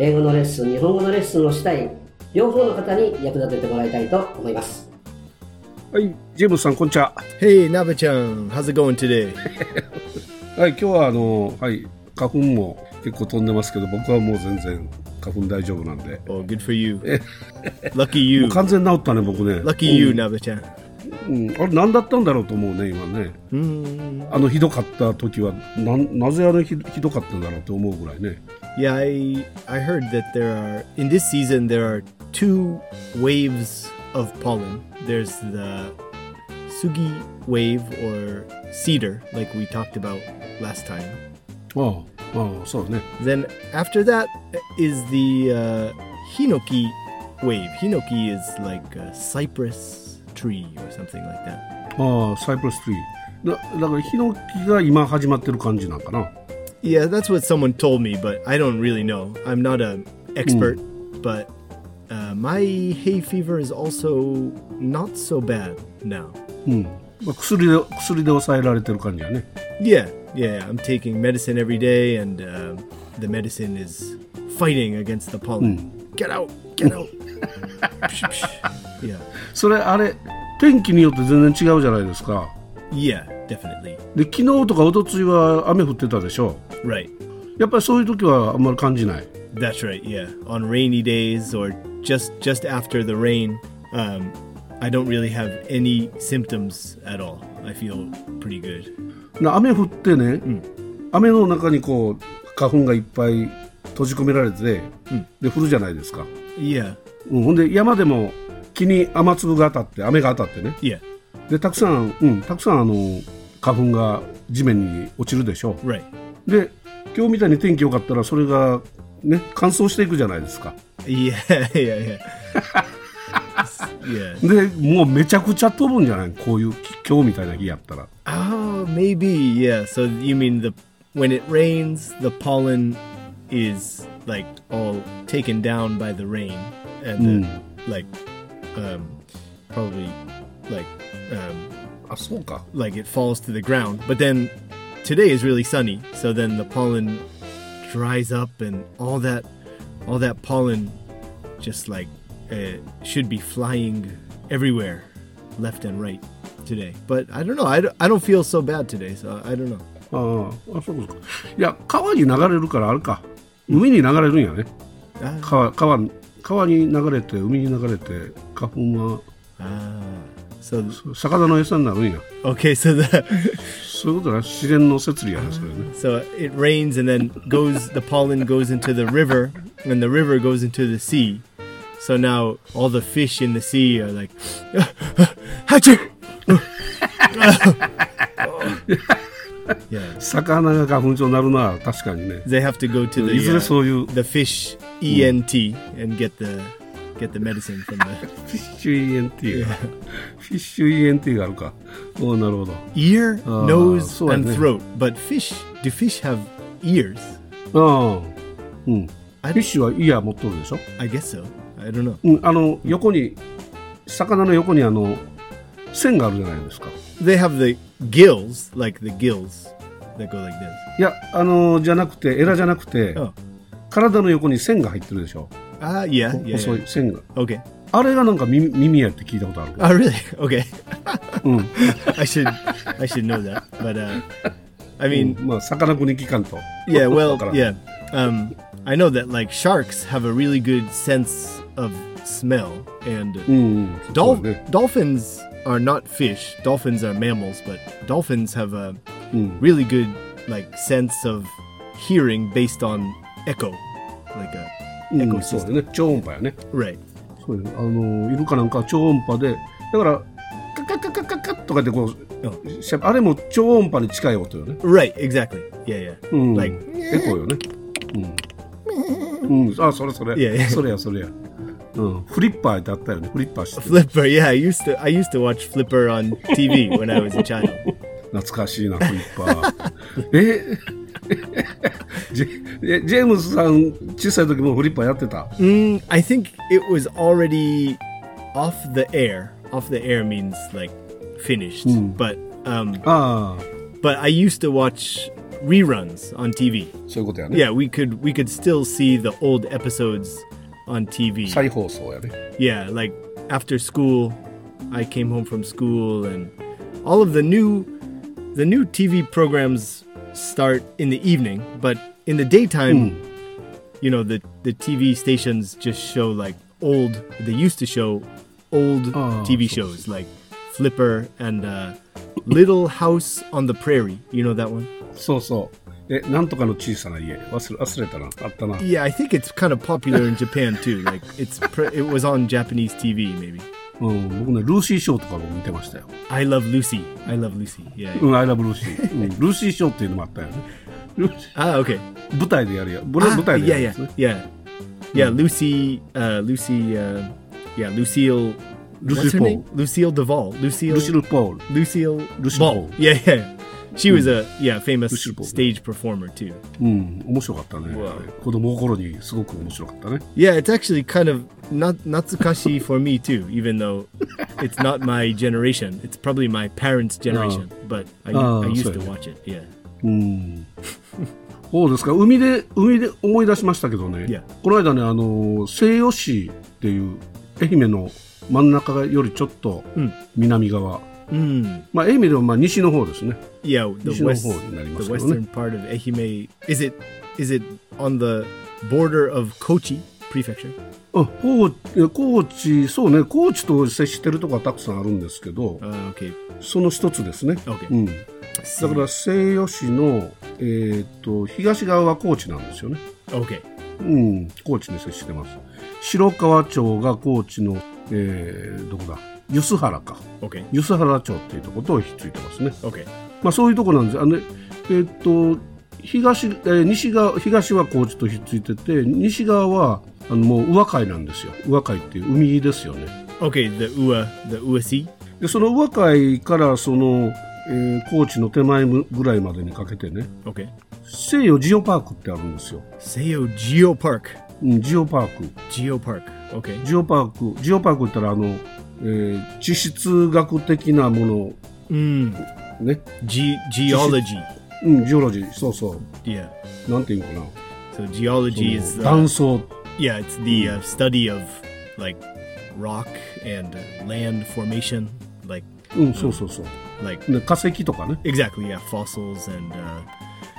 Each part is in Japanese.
英語のレッスン日本語のレッスンをしたい両方の方に役立ててもらいたいと思いますはい、ジェームスさん、こんにちは。Hey, Naba-chan, how's it going today? はい、今日はあの、はい、花粉も結構飛んでますけど、僕はもう全然花粉大丈夫なんで。Oh, good for you. Lucky も you. う完全に治ったね、僕ね。Lucky you, Naba-chan. うん、あれ何だったんだろうと思うね、今ね。あのひどかった時は、ななぜあれひひどかったんだろうと思うぐらいね。Yeah, I I heard that there are in this season there are two waves of pollen. There's the sugi wave or cedar, like we talked about last time. ああ、ああ、そうね。 Then after that is the uh, hinoki wave. Hinoki is like a cypress tree or something like that. ああ、サイプレストリー。だだから、ヒノキが今始まってる感じなんかな。 Yeah, that's what someone told me, but I don't really know. I'm not an expert, but uh, my hay fever is also not so bad now. うん。まあ、薬で、薬で抑えられてる感じやね。 Yeah, yeah, I'm taking medicine every day, and uh, the medicine is fighting against the pollen. Get out, get out. Psh, psh. yeah, それ、あれ、天気によって全然違うじゃないですか。 yeah, definitely. で、昨日とか一昨日は雨降ってたでしょ。 Right, やっぱりそういう時はあんまり感じない。that's right. Yeah, on rainy days or just just after the rain, um, I don't really have any symptoms at all. I feel pretty good. な雨降ってね、雨の中にこう花粉がいっぱい閉じ込められて、で降るじゃないですか、Yeah, うん、ほんで山でも木に雨粒が当たって雨が当たってね yeah, でたくさん、うん、たくさんあの花粉が地面に落ちるでしょ right. で今日みたいに天気良かったらそれがね乾燥していくじゃないですか Yeah, yeah, yeah. yeah. でもうめちゃくちゃ飛ぶんじゃないこういう今日みたいな日やったら Oh, maybe. Yeah. So you mean the when it rains, the pollen is like all taken down by the rain, and then, like um, probably like um, あそうか like it falls to the ground. But then today is really sunny, so then the pollen dries up, and all that all that pollen just like uh, should be flying everywhere, left and right today. But I don't know. I don't, I don't feel so bad today, so I don't know. あああそうですかいや川に流れるからあれか海に流れるんやね、 Ah, 川川川に流れて海に流れて花粉は ah. So 魚の餌になるんや okay, so the そういうことね自然の摂理やねそれね so it rains and then goes the pollen goes into the river, and the river goes into the sea. So now all the fish in the sea are like, Hachi! yeah, 魚が花粉症になるのは確かにね they have to go to いず the れ uh, そういう the fish ENT and get the get the medicine from the フィッシュ ENT がフィッシュ ENT があるかおおなるほど ear, Ah, nose, so and I think- throat. But fish, do fish have ears? ああうんフ I ィッシュはイヤー持っとるでしょ I guess so. I don't know. うんあの横に魚の横にあの線があるじゃないですか They have the gills, like the gills that go like this. いやあのじゃなくてエラじゃなくて、Oh. 体の横に線が入ってるでしょAh, yeah, yeah. 細 yeah. い線が Okay. あれがなんか耳耳やって聞いたことある Oh, really? Okay. うん、 I should, I should know that. But uh, I mean, まあさかなクに聞かんと yeah. Well, わからん yeah. Um, I know that like sharks have a really good sense of smell, and うん、そう Dol- だね dolphins are not fish. Dolphins are mammals, but dolphins have a Mm. really good like sense of hearing based on echo, like a うん、echo そうだ system. ね超音波やね Right. そうよあのイルカなんかは超音波でだからカカカカカカとかってこうしゃあれも超音波に近い音よね Right. Exactly. Yeah. Yeah. うん Like エコーよねうん、あ、それそれ。いやいやそれや、それや。うん、フリッパーってあったよね。フリッパーしてる。Flipper, yeah, I used to I used to watch Flipper on TV when I was a child. 懐かしいな、フリッパー。え？ジェえジェームスさん、小さい時もフリッパーやってた Mm, I think it was already off the air. Off the air means like finished, but um, ああ、 but I used to watch reruns on TV. そういうことやね。 Yeah, we could we could still see the old episodes on TV. 再放送やね。 Yeah, like after school, I came home from school, and all of the new the new TV programs start in the evening, but in the daytime, you know, the the TV stations just show like old. They used to show old Oh, TV so- shows like Flipper and uh, Little House on the Prairie. You know that one? そうそう。え、なんとかの小さな家。忘れ忘れたな。あったな。 Yeah, I think it's kind of popular in Japan too. Like it's pr- it was on Japanese TV maybe. うん、僕ね、ルーシーショーとかも見てましたよ。I love Lucy. I love Lucy. うん、I love Lucy.、うん、ルーシーショーっていうのもあったよね。あ、ah, OK。舞台でやるや。舞台でやるやつ、ね。いやいや。ルーシー、ルーシー、いや、ルーシー・ルーシー・ポール。ルーシー・オー・デヴォール。ルーシー・ル・ー。シー・ポール。いやいや。She was a yeah famous stage performer too. うん、面白かったねわ。子供の頃にすごく面白かったね。Yeah, it's actually kind of not natsukashi for me too, even though it's not my generation. It's probably my parents' generation, but I, Oh, I used to watch it. Yeah. うん。そうですか。海で、海で思い出しましたけどね。Yeah. この間ね、あの、西予市っていう愛媛の真ん中よりちょっとうん南側。Mm. まあ、愛媛ではまあ西の方ですね。Yeah, the 西の方になりま the すけどね。western part of Ehime. Is it is it on the border of Kochi Prefecture? あ高知高知、そうね、高知と接してるとこはたくさんあるんですけど、Uh, okay. その一つですね。Okay. うん。だから西予市の、えー、と東側は高知なんですよね。Okay. うん、高知に接してます。白川町が高知の、えー、どこだ？梼原か。Okay. 梼原町っていうところとひっついてますね。Okay. まあそういうところなんです。あのねえーっと東、えー西側東は高知とひっついてて、西側はあのもう宇和海なんですよ。宇和海っていう海ですよね。Okay. The the Sea？でその宇和海からその、えー高知の手前ぐらいまでにかけてね、Okay. 西洋ジオパークってあるんですよ。Seo Geo Park. うん、ジオパーク。Geo Park. Okay. ジオパーク、ジオパークって言ったらあの、えー地質学的なも Mm. のね、Ge- geology. うん、ジオロジー、そうそ Yeah. う、なんていうのかな。So geology is その uh, 断層、yeah, it's the uh, study of like rock and uh, land formation, like うん、そうそうそう。like で化石とかね、exactly yeah, fossils and uh,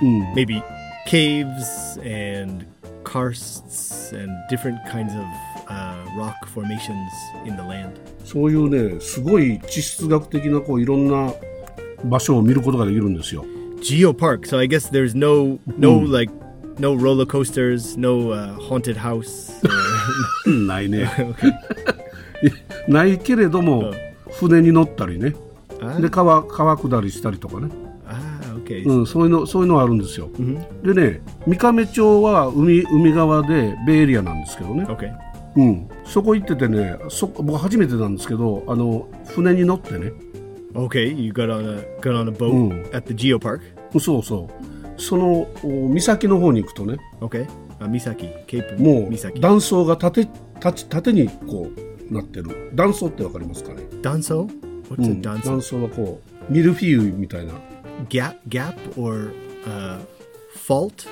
うん、maybe caves and karsts and different kinds of uh, rock formations in the land. そういうね、すごい地質学的なこういろんな場所を見ることができるんですよ。Geo Park. So I guess there's no no like no roller coasters, no uh, haunted house. ないね。ないけれども、船に乗ったりね、あで川川下りしたりとかね、ah. うん、そういうのそういうのはあるんですよ。でね、三亀町は海海側でベイエリアなんですけどね。うん、そこ行っててねそ僕初めてなんですけどあの船に乗ってね Okay, you got on a got on a boat Mm. at the Geo Park. そうそうそのお岬の方に行くとね Okay. Uh, Misaki, Cape もう.断層が縦縦縦にこうなってる断層ってわかりますかね、ん、danso? 断層はこうミルフィーユみたいな Gap gap or uh, fault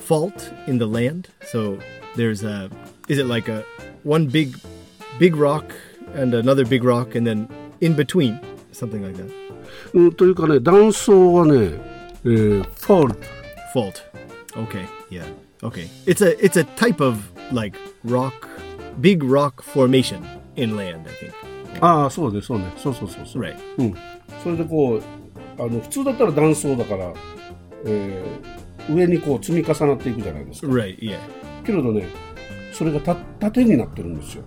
fault in the land. So there's a is it like a one big big rock and another big rock and then in between something like that. うん、というかね断層はね、えー、フォール Fault. Okay. Yeah. Okay. It's a it's a type of like rock big rock formation in land, I think. ああそうねそうねそうそうそうそう、 Right. うん、それでこう あの普通だったら断層だから、えー上にこう積み重なっていくじゃないですか Right. Yeah. けれどねそれがた縦になってるんですよ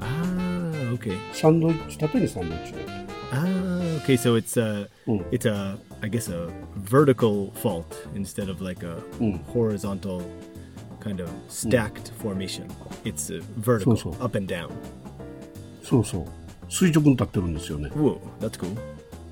Ah, okay. サンドイッチ縦にサンドイッチね Ah, okay. So it's a Mm. it's a I guess a vertical fault instead of like a Mm. horizontal kind of stacked formation. It's uh, vertical, So, so. up and down. そうそう垂直に立ってるんですよね Whoa, that's cool.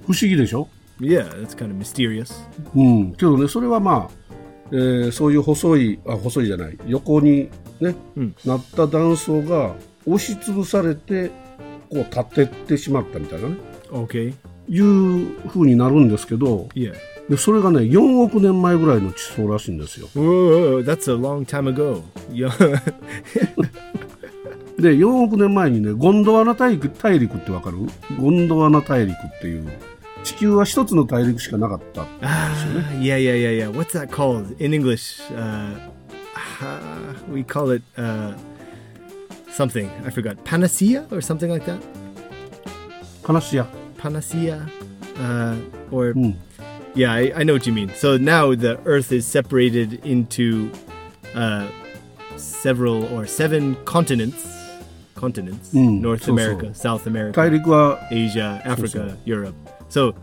不思議でしょ Yeah, that's kind of mysterious. うんけどねそれはまあ、えーそういう細いあ細いじゃない横にね、うんなった断層が押しつぶされてこう立ってってしまったみたいなね Okay. いう風になるんですけど Yeah. でそれがね4億年前ぐらいの地層らしいんですよ Whoa, that's a long time ago. で4億年前にねゴンドワナ大陸大陸ってわかる？ゴンドワナ大陸っていう地球は一つの大陸しかなかった ah, yeah, yeah, yeah, yeah. What's that called in English? Uh, ah, we call it uh, something. I forgot. Panacea or something like that. 話や Panacea, uh, or うん、 yeah, I, I know what you mean. So now the Earth is separated into uh, several or seven continents. Continents: Mm, North so, so. America, South America, 大陸は Asia, Africa, so. Europe. So,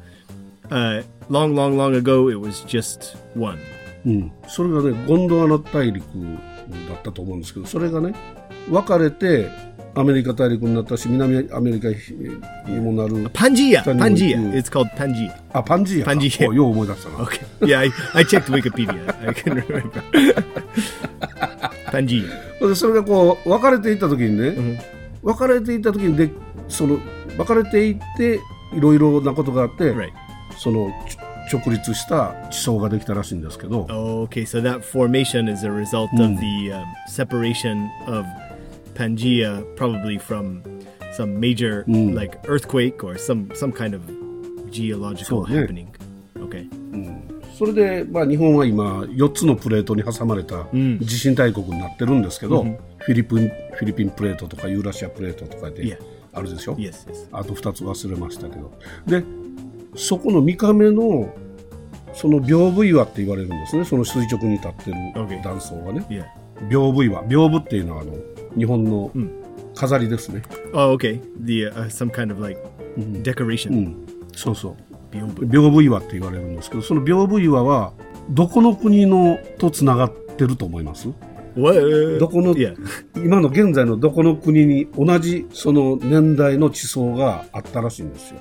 uh, long, long, long ago, it was just one. うん、それがねゴンドワナ大陸だったと思うんですけどそれがね分かれてアメリカ大陸になったし南アメリカにもなるパンジーヤパンジーヤ It's called パンジーヤパンジーヤパンジーヤよう思い出したな。OK Yeah I, checked Wikipedia. I can remember. パンジーヤそれがこう分かれていた時にね、う、分かれていた時にでその分かれていていろいろなことがあって、Right. そのち直立した地層ができたらしいんですけど、Okay, so that formation is a result of the um, separation of Pangea, probably from some major like earthquake or some some kind of geological happening. Okay. それで、まあ、日本は今4つのプレートに挟まれた地震大国になってるんですけど、フィリピンフィリピンプレートとかユーラシアプレートとかで Yeah. あるでしょ、Yes. Yes. あと2つ忘れましたけどでそこの3日目のその屏風岩って言われるんですねその垂直に立ってる Okay. 断層がね Yeah. 屏風岩屏風っていうのはあの日本の飾りですね、Oh, okay. The uh, some kind of like decoration. うん、そうそう Byobu. 屏風岩って言われるんですけどその屏風岩はどこの国のとつながってると思います?どこの.今の現在のどこの国に同じその年代の地層があったらしいんですよ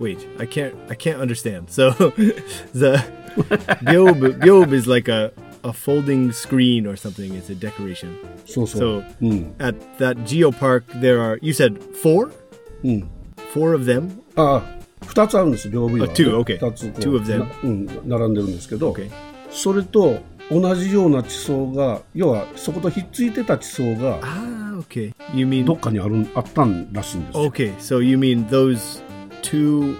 Wait, I can't. I can't understand. So, the byob byob is like a a folding screen or something. It's a decoration. So うん、at that geopark, there are. You said four, うん、four of them. ああ2つあるんです屏風岩 two, okay. 二つ Two of them. なうん、並んでるんですけど、Okay. それと同じような地層が要はそことひっついてた地層が Ah, okay. You mean どっかにあるあったんらしいんですよ、okay? So you mean those two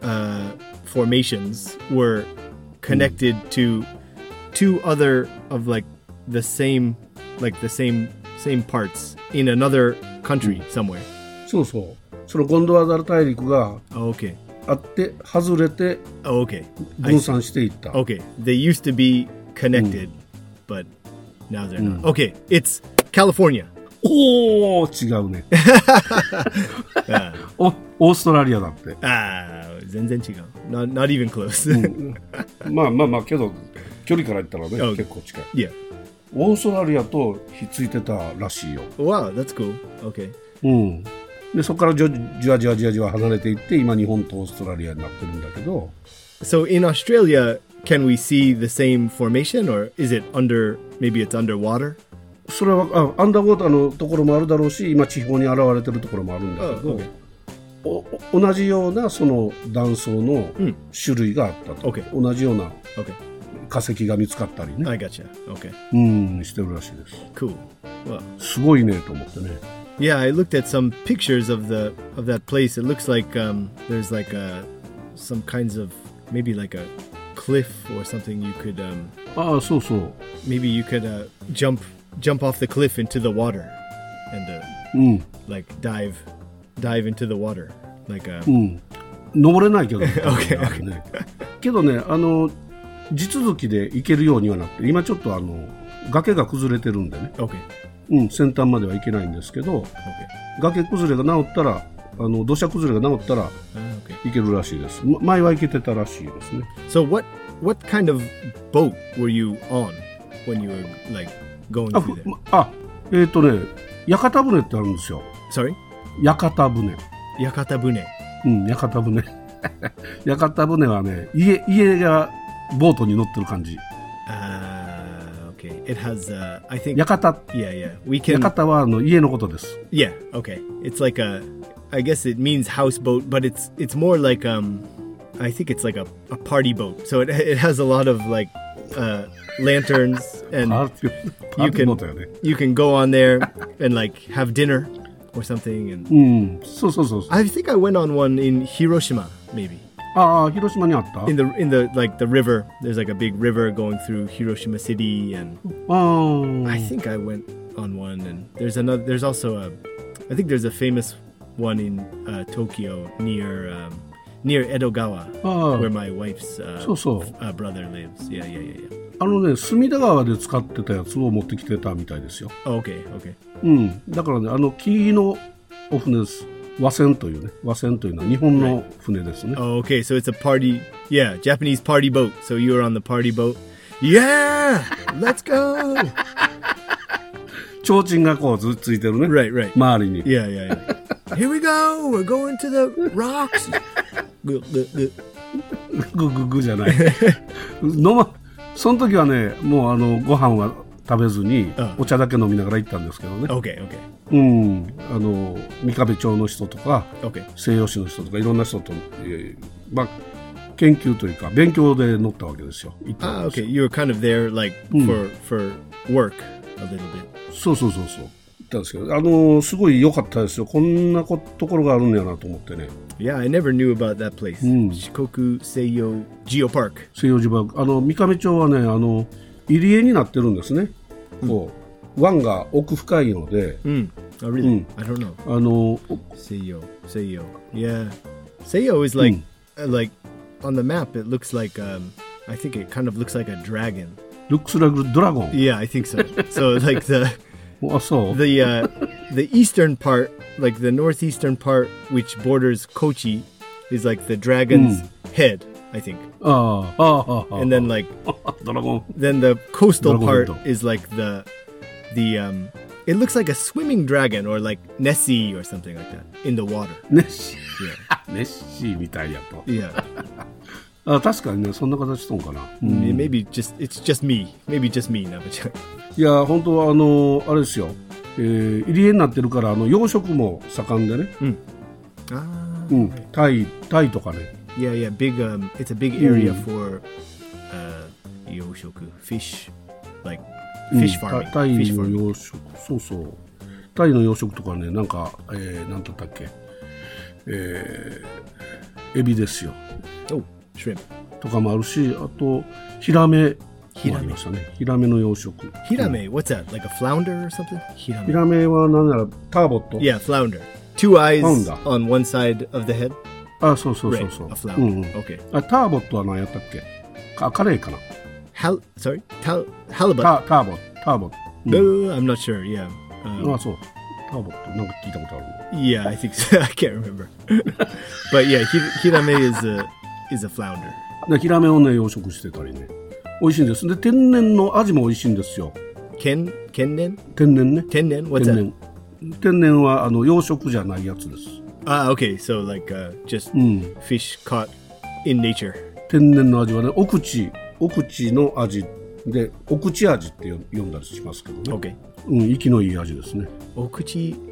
uh, formations were connected to two other of like the same, like the same same parts in another country somewhere. そうそうそのゴンドワナ大陸が Oh, okay. あって外れて Oh, okay. 分.散していった、Okay. They used to be connected, but now they're not. Okay. It's California. おお違うね Ah, おオーストラリアだって ah, 全然違う not not even close. まあまあまあけど距離から言ったらね、うん結構近い yeah. オーストラリアとひっついてたらしいよ、Wow, that's cool. Okay. うん、でそこからじわじわじわじわ離れていって今日本とオーストラリアになってるんだけど So in Australia, can we see the same formation, or is it under? Maybe it's underwater. それはあアンダーウォーターのところもあるだろうし今地方に現れてるところもあるんだけど、Oh, okay. おお同じようなその断層のうん種類があったと、OK 同じような Okay, 化石が見つかったりね、I gotcha. Okay, うんしてるらしいです cool. Well, すごいねと思ってね yeah, I looked at some pictures of the of that place. It looks like um, there's like a, some kinds of maybe like a cliff or something. You could um, ああそうそう maybe you could uh, jump jump off the cliff into the water and uh, うん、like dive dive into the water like uh, うん、登れないけど、OK あるね、けどねあの地続きで行けるようにはなって今ちょっとあの崖が崩れてるんでね、okay うん、先端までは行けないんですけど okay 崖崩れが治ったらあの土砂崩れが治ったら uh, 行けるらしいですま前は行けてたらしいですね So what what kind of boat were you on? when you were like going あ through ふ there? まあえっ、とね屋形船ってあるんですよ Sorry? 屋形船 Yakata Bune. うん屋形船屋形船はね家家がボートに乗ってる感じ Uh, okay. It has, uh, I think, 屋形 yeah, yeah. We 屋 can, 形はあの家のことです yeah, okay. It's like a, I guess it means houseboat, but it's it's more like um, I think it's like a, a party boat. So it it has a lot of like uh, lanterns and party, party you can you can go on there and like have dinner or something. And mm, so, so, so, so. I think I went on one in Hiroshima maybe. Ah, uh, Hiroshima In the in the like the river, there's like a big river going through Hiroshima city, and oh, I think I went on one. And there's another. There's also a, I think there's a famous one in uh, tokyo near um, near edogawa あ where あ my wife's uh, そうそう uh, brother lives yeah yeah yeah yeah あのね隅田川で使ってたやつを持ってきてたみたいですよ oh, okay okay うんだからねあの木のお船です和船というね和船というのは日本の船ですね、oh okay so it's a party yeah japanese party boat so you were on the party boat yeah let's go 提灯がこうずっついてるね right right 周りに Yeah, yeah, yeah. Here we go. We're going to the rocks. Gu- gu- グググじゃない飲まその時はねもうあのご飯は食べずにうんお茶だけ飲みながら行ったんですけどね okay, okay, うんあの三壁町の人とか okay. 西洋史の人とかいろんな人と、えーまあ研究というか勉強で乗ったわけですよ行ったわ Ah, けです okay. You were kind of there, like for for work a little bit. そうそうそうそう行ったんですけどあのすごい良かったですよこんなこところがあるんやなと思ってね Yeah, I never knew about that place. Shikoku Seiyo Geopark. 西洋島あの三上町はねあの入り江になってるんですね、こう湾が奥深いので Mm. Oh, really? I don't know. あの Seiyo, Seiyo. Yeah, Seiyo is like uh, like on the map. It looks like um, I think it kind of looks like a dragon. ルックスラグドラゴン Yeah, I think so. so like the. あそう the uh, the eastern part, like the northeastern part, which borders Kochi, is like the dragon's head, I think. ああああああ And then like ドラゴン then the coastal Dragon part Head. is like the the um. It looks like a swimming dragon or like Nessie or something like that in the water. ネッシ Yeah, ーネッシーみたいやと yeah. あ確かにねそんな形とんかな。うん、maybe just it's just me maybe just me なぶちゃ。いや本当はあのあれですよ、えー、入江になってるからあの養殖も盛んでね。うん。あうん。タイタイとかね。Yeah yeah big um it's a big area for、うん、uh 養殖 fish like fish farming、うん。タイの養殖そうそう。タイの養殖とかねなんかええ、なんだったっけ、ええ、エビですよ。Oh. shrimp. とかもあるしあとヒラメヒラメもありましたねヒラメの養殖 Hirame, what's that? Like a flounder or something? ヒ Hirame. ラメは何ならターボット Yeah, flounder. Two eyes Flounder. on one side of the head. あそうそうそ Right, うそう a うん flounder. うん Okay. あターボットは何やったっけかカレーかな Hal, sorry, Tal, halibut. タターボターボ Uh, I'm not sure. Yeah. Um, あそうターボットなんか聞いたことある yeah, I think so. I can't remember. but yeah, hir- hirame is a is a flounder. でヒラメをね養殖してたりね美味しいんですで天然のアジも美味しいんですよ Ken kennen? 天然ね tennen? What's 天 that? 然天然はあの養殖じゃないやつです Ah, okay. So like uh, just うん fish caught in nature. 天然の味はね奥地奥地の味で奥地味って呼んだりしますけどね、Okay. うん、息のいい味ですね Okuchi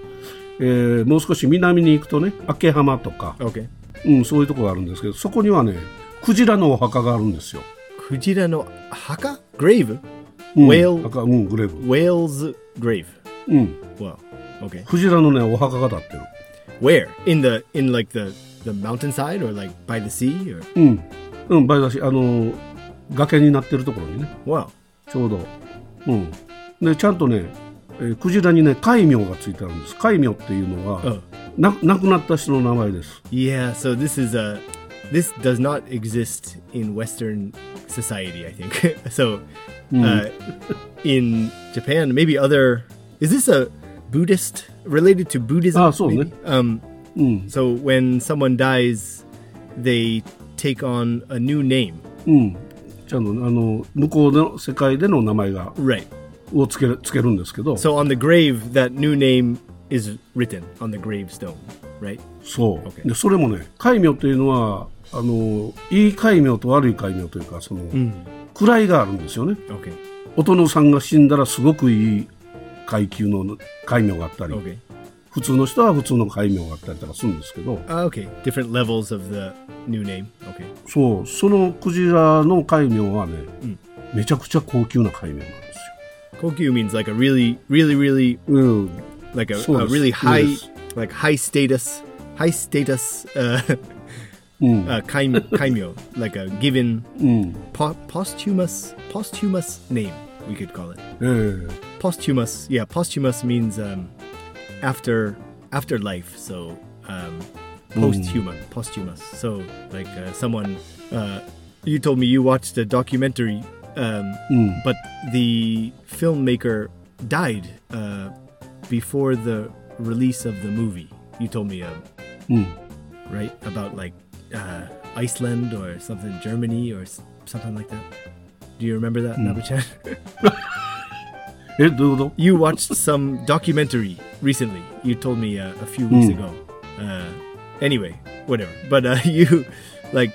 えーもう少し南に行くとね明浜とか.うん、そういうところがあるんですけどそこにはねクジラのお墓があるんですよ、Kujira no haka grave？うん、Whale- 墓うんグレーブ、Whale's grave. うん、Wow. Okay. クジラのねお墓が立ってる Where? In the in like the the mountainside or like by the sea or? うんうんバイだしあの崖になってるところにね wow. ちょうどうんでちゃんとね、えークジラにね戒名がついてあるんです戒名っていうのは、 Oh. な亡くなった人の名前です Yeah, so this is a this does not exist in Western society, I think. so uh, in Japan, maybe other is this a Buddhist related to Buddhism? Ah, so, maybe? ne? Um, so when someone dies, they take on a new name, うんちゃんとあの向こうの世界での名前が right? をつけるつけるんですけど。So on the grave, that new name is written on the gravestone, right? そう、OK でそれもね戒名っていうのはあのいい戒名と悪い戒名というかその、位があるんですよね。Okay, お殿さんが死んだらすごくいい階級の戒名があったり、okay, 普通の人は普通の戒名があったりとかするんですけど。Uh, okay. Different levels of the new name. Okay. そう。そのクジラの戒名はね、めちゃくちゃ高級な戒名なんですよ Kokyu means like a really, really, really, like a, a really high, like high status, high status uh, mm. uh, kaim- kaimyo, like a given mm. po- posthumous posthumous name. We could call it uh. posthumous. Yeah, posthumous means um, after after life. So um, mm. posthuman, mm. posthumous. So like uh, someone. Uh, you told me you watched a documentary um, mm. But the filmmaker died uh, before the release of the movie. You told me, mm. right, about like uh, Iceland or something, Germany or something like that. Do you remember that, mm. Nabuchan? you watched some documentary recently. You told me uh, a few weeks mm. ago. Uh, anyway, whatever. But uh, you, like,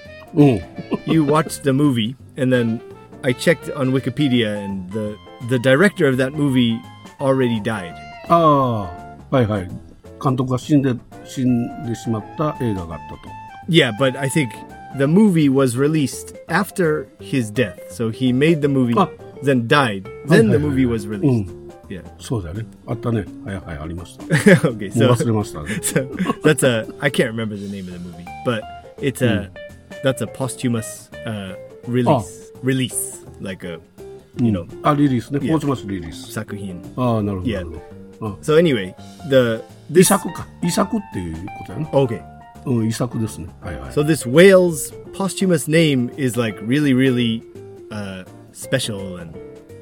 you watched the movie and then I checked on Wikipedia, and the the director of that movie already died. ああはいはい監督が死んで死んでしまった映画があったと Yeah, but I think the movie was released after his death. So he made the movie, Ah. then died. Then the hi, hi, movie hi. was released. Yeah. そうだよねあったねはいはいありましたも okay, う so 忘れましたね so that's a I can't remember the name of the movie, but it's a that's a posthumous uh, release release like a you know あリリースね Yeah. ポーチマスリリース sakuhin. ああなるほど Yeah. なるほど So anyway, the 遺 this 作か遺作っていうことやな okay. うん遺作ですねはいはい So this whale's posthumous name is like really really uh, special and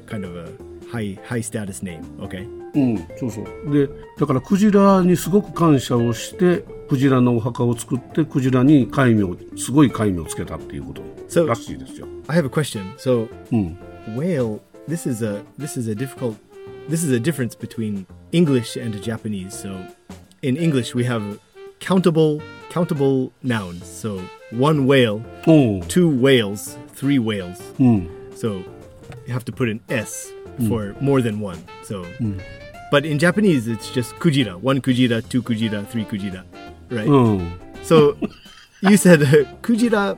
kind of a high high status name. Okay. うんそうそうでだからクジラにすごく感謝をしてクジラのお墓を作ってクジラに戒名すごい戒名をつけたっていうこと So- らしいですよ I have a question. So うん whale this is a this is a difficult this is a difference between english and japanese so in english we have countable countable nouns so one whale two whales three whales うん so you have to put an s for more than one so but in japanese it's just kujira one kujira two kujira three kujira right うん so you said uh, kujira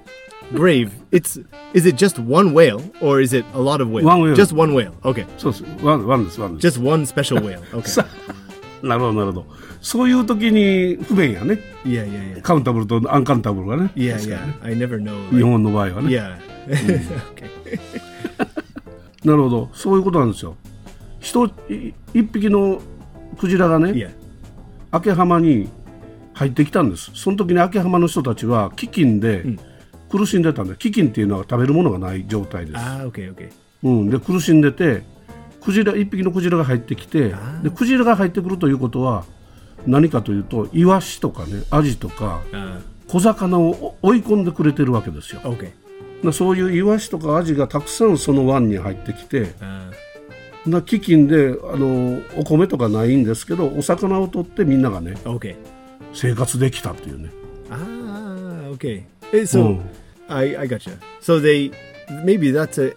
grave it's is it just one whale or is it a lot of whales One whale. just one whale okay そうですワンワンですワンです just one special whale okay さなるほどなるほどそういう時に不便やね yeah yeah yeah カウンタブルとアンカウンタブルがね yeah 確か yeah にね i never know 日 like, 本の場合はね yeah okay なるほどそういうことなんですよ 一匹のクジラがね、明浜に入ってきたんです。その時に明浜の人たちは飢饉で苦しんでたんで飢饉っていうのは食べるものがない状態です、ah okay okay うん、で苦しんでてクジラ一匹のクジラが入ってきてでクジラが入ってくるということは何かというとイワシとかねアジとか uh 小魚を追い込んでくれてるわけですよ。okay でそういうイワシとかアジがたくさんその湾に入ってきて uh な飢饉であのお米とかないんですけどお魚を取ってみんながね okay 生活できたっていうね ah okay Eh, so Mm. i i gotcha so they maybe that's a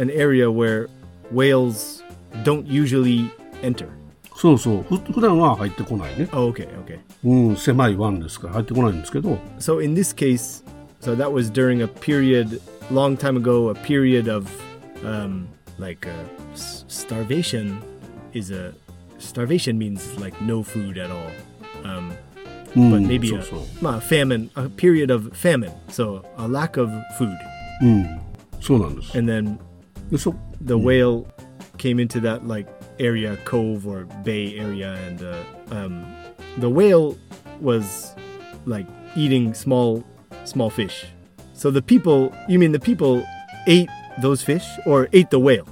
an area where whales don't usually enter そうそうふ普段は入ってこないね、oh okay okay うん、狭い湾ですから入ってこないんですけど So in this case, so that was during a period, long time ago, a period of um, like uh, s- starvation is a starvation means like no food at all. Um, mm, but maybe so, a, so. Famine, a period of famine, so a lack of food. Mm, and then the whale came into that like area, cove or bay area, and uh, um, the whale was like eating small, small fish. So the people, you mean the people ate those fish or ate the whale?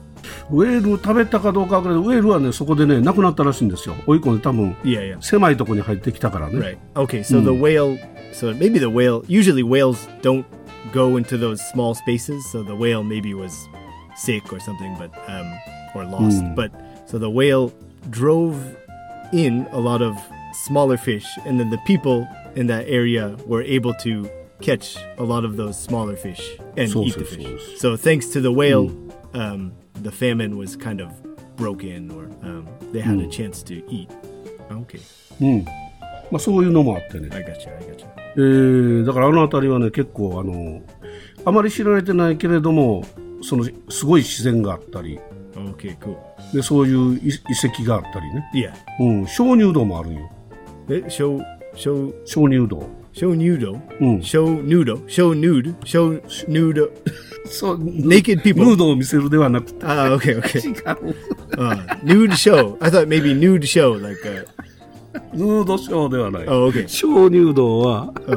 ウェールを食べたかどうかわからないウェールはねそこでね亡くなったらしいんですよ追い込んで多分 Yeah, yeah. 狭いとこに入ってきたからね、 Right. Okay, so the whale, so maybe the whale, usually whales don't go into those small spaces, so the whale maybe was sick or something, but, um, or lost. But, so the whale drove in a lot of smaller fish, and then the people in that area were able to catch a lot of those smaller fish and eat the fish. so. Thanks to the whale, um, the famine was kind of broken, or um, they had a chance to eat. Okay, うんまあ、そういうのもあってね I got you, I got you. えーだからあの辺りはね結構あのあまり知られてないけれどもそのすごい自然があったり Okay, cool. でそういう遺遺跡があったりね、Yeah. うん、鍾乳洞もあるんよ Eh, Show, show, 鍾乳洞 show nudo. Mm. Show nudo. Show nude. Show nudo. そう Naked people. ヌードを見せるではなくて Ah, okay, okay. 違う Uh, nude show. I thought maybe nude show, like, uh, ヌードショーではない oh, okay. 鍾乳洞は Oh,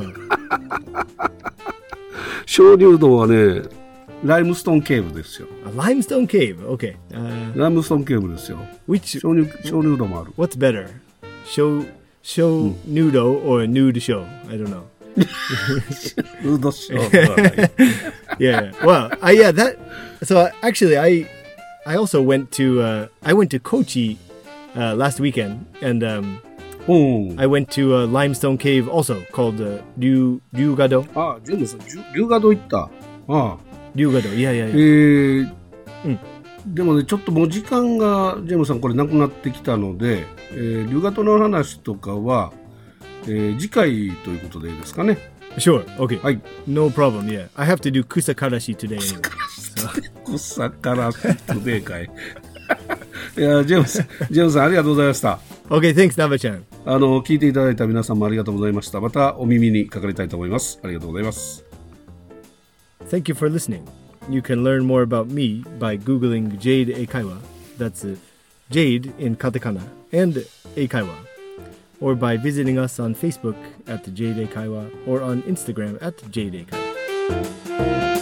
鍾乳洞はねライムストーンケーブですよ a limestone cave. Okay. Uh, ライムストーンケーブですよ which, 鍾乳洞もある what's better? Show, show nudo or nude show? I don't know. ヌードショーではない yeah. Well, I yeah that. So uh, actually, I I also went to uh, I went to Kochi uh, last weekend, and um, うん I went to a limestone cave also called uh, Ryu Ryugado. あジェームさんじゅ龍河洞行ったああ Ryugado. Yeah, yeah, え yeah. ーでもねちょっともう時間がジェームさんこれなくなってきたので、えー、龍河洞の話とかは、えー次回ということでいいですかね？Sure. Okay. はい No problem. Yeah, I have to do kusakarashi today anyway. 草からトデーかいいやジェームスジェームさんありがとうございました Okay. Thanks, Nava-chan. あの聞いていただいた皆さんもありがとうございましたまたお耳にかかりたいと思いますありがとうございます Thank you for listening. You can learn more about me by googling Jade Eikaiwa. That's Jade in katakana and Eikaiwa. Or by visiting us on Facebook at Jade Eikaiwa or on Instagram at Jade Eikaiwa.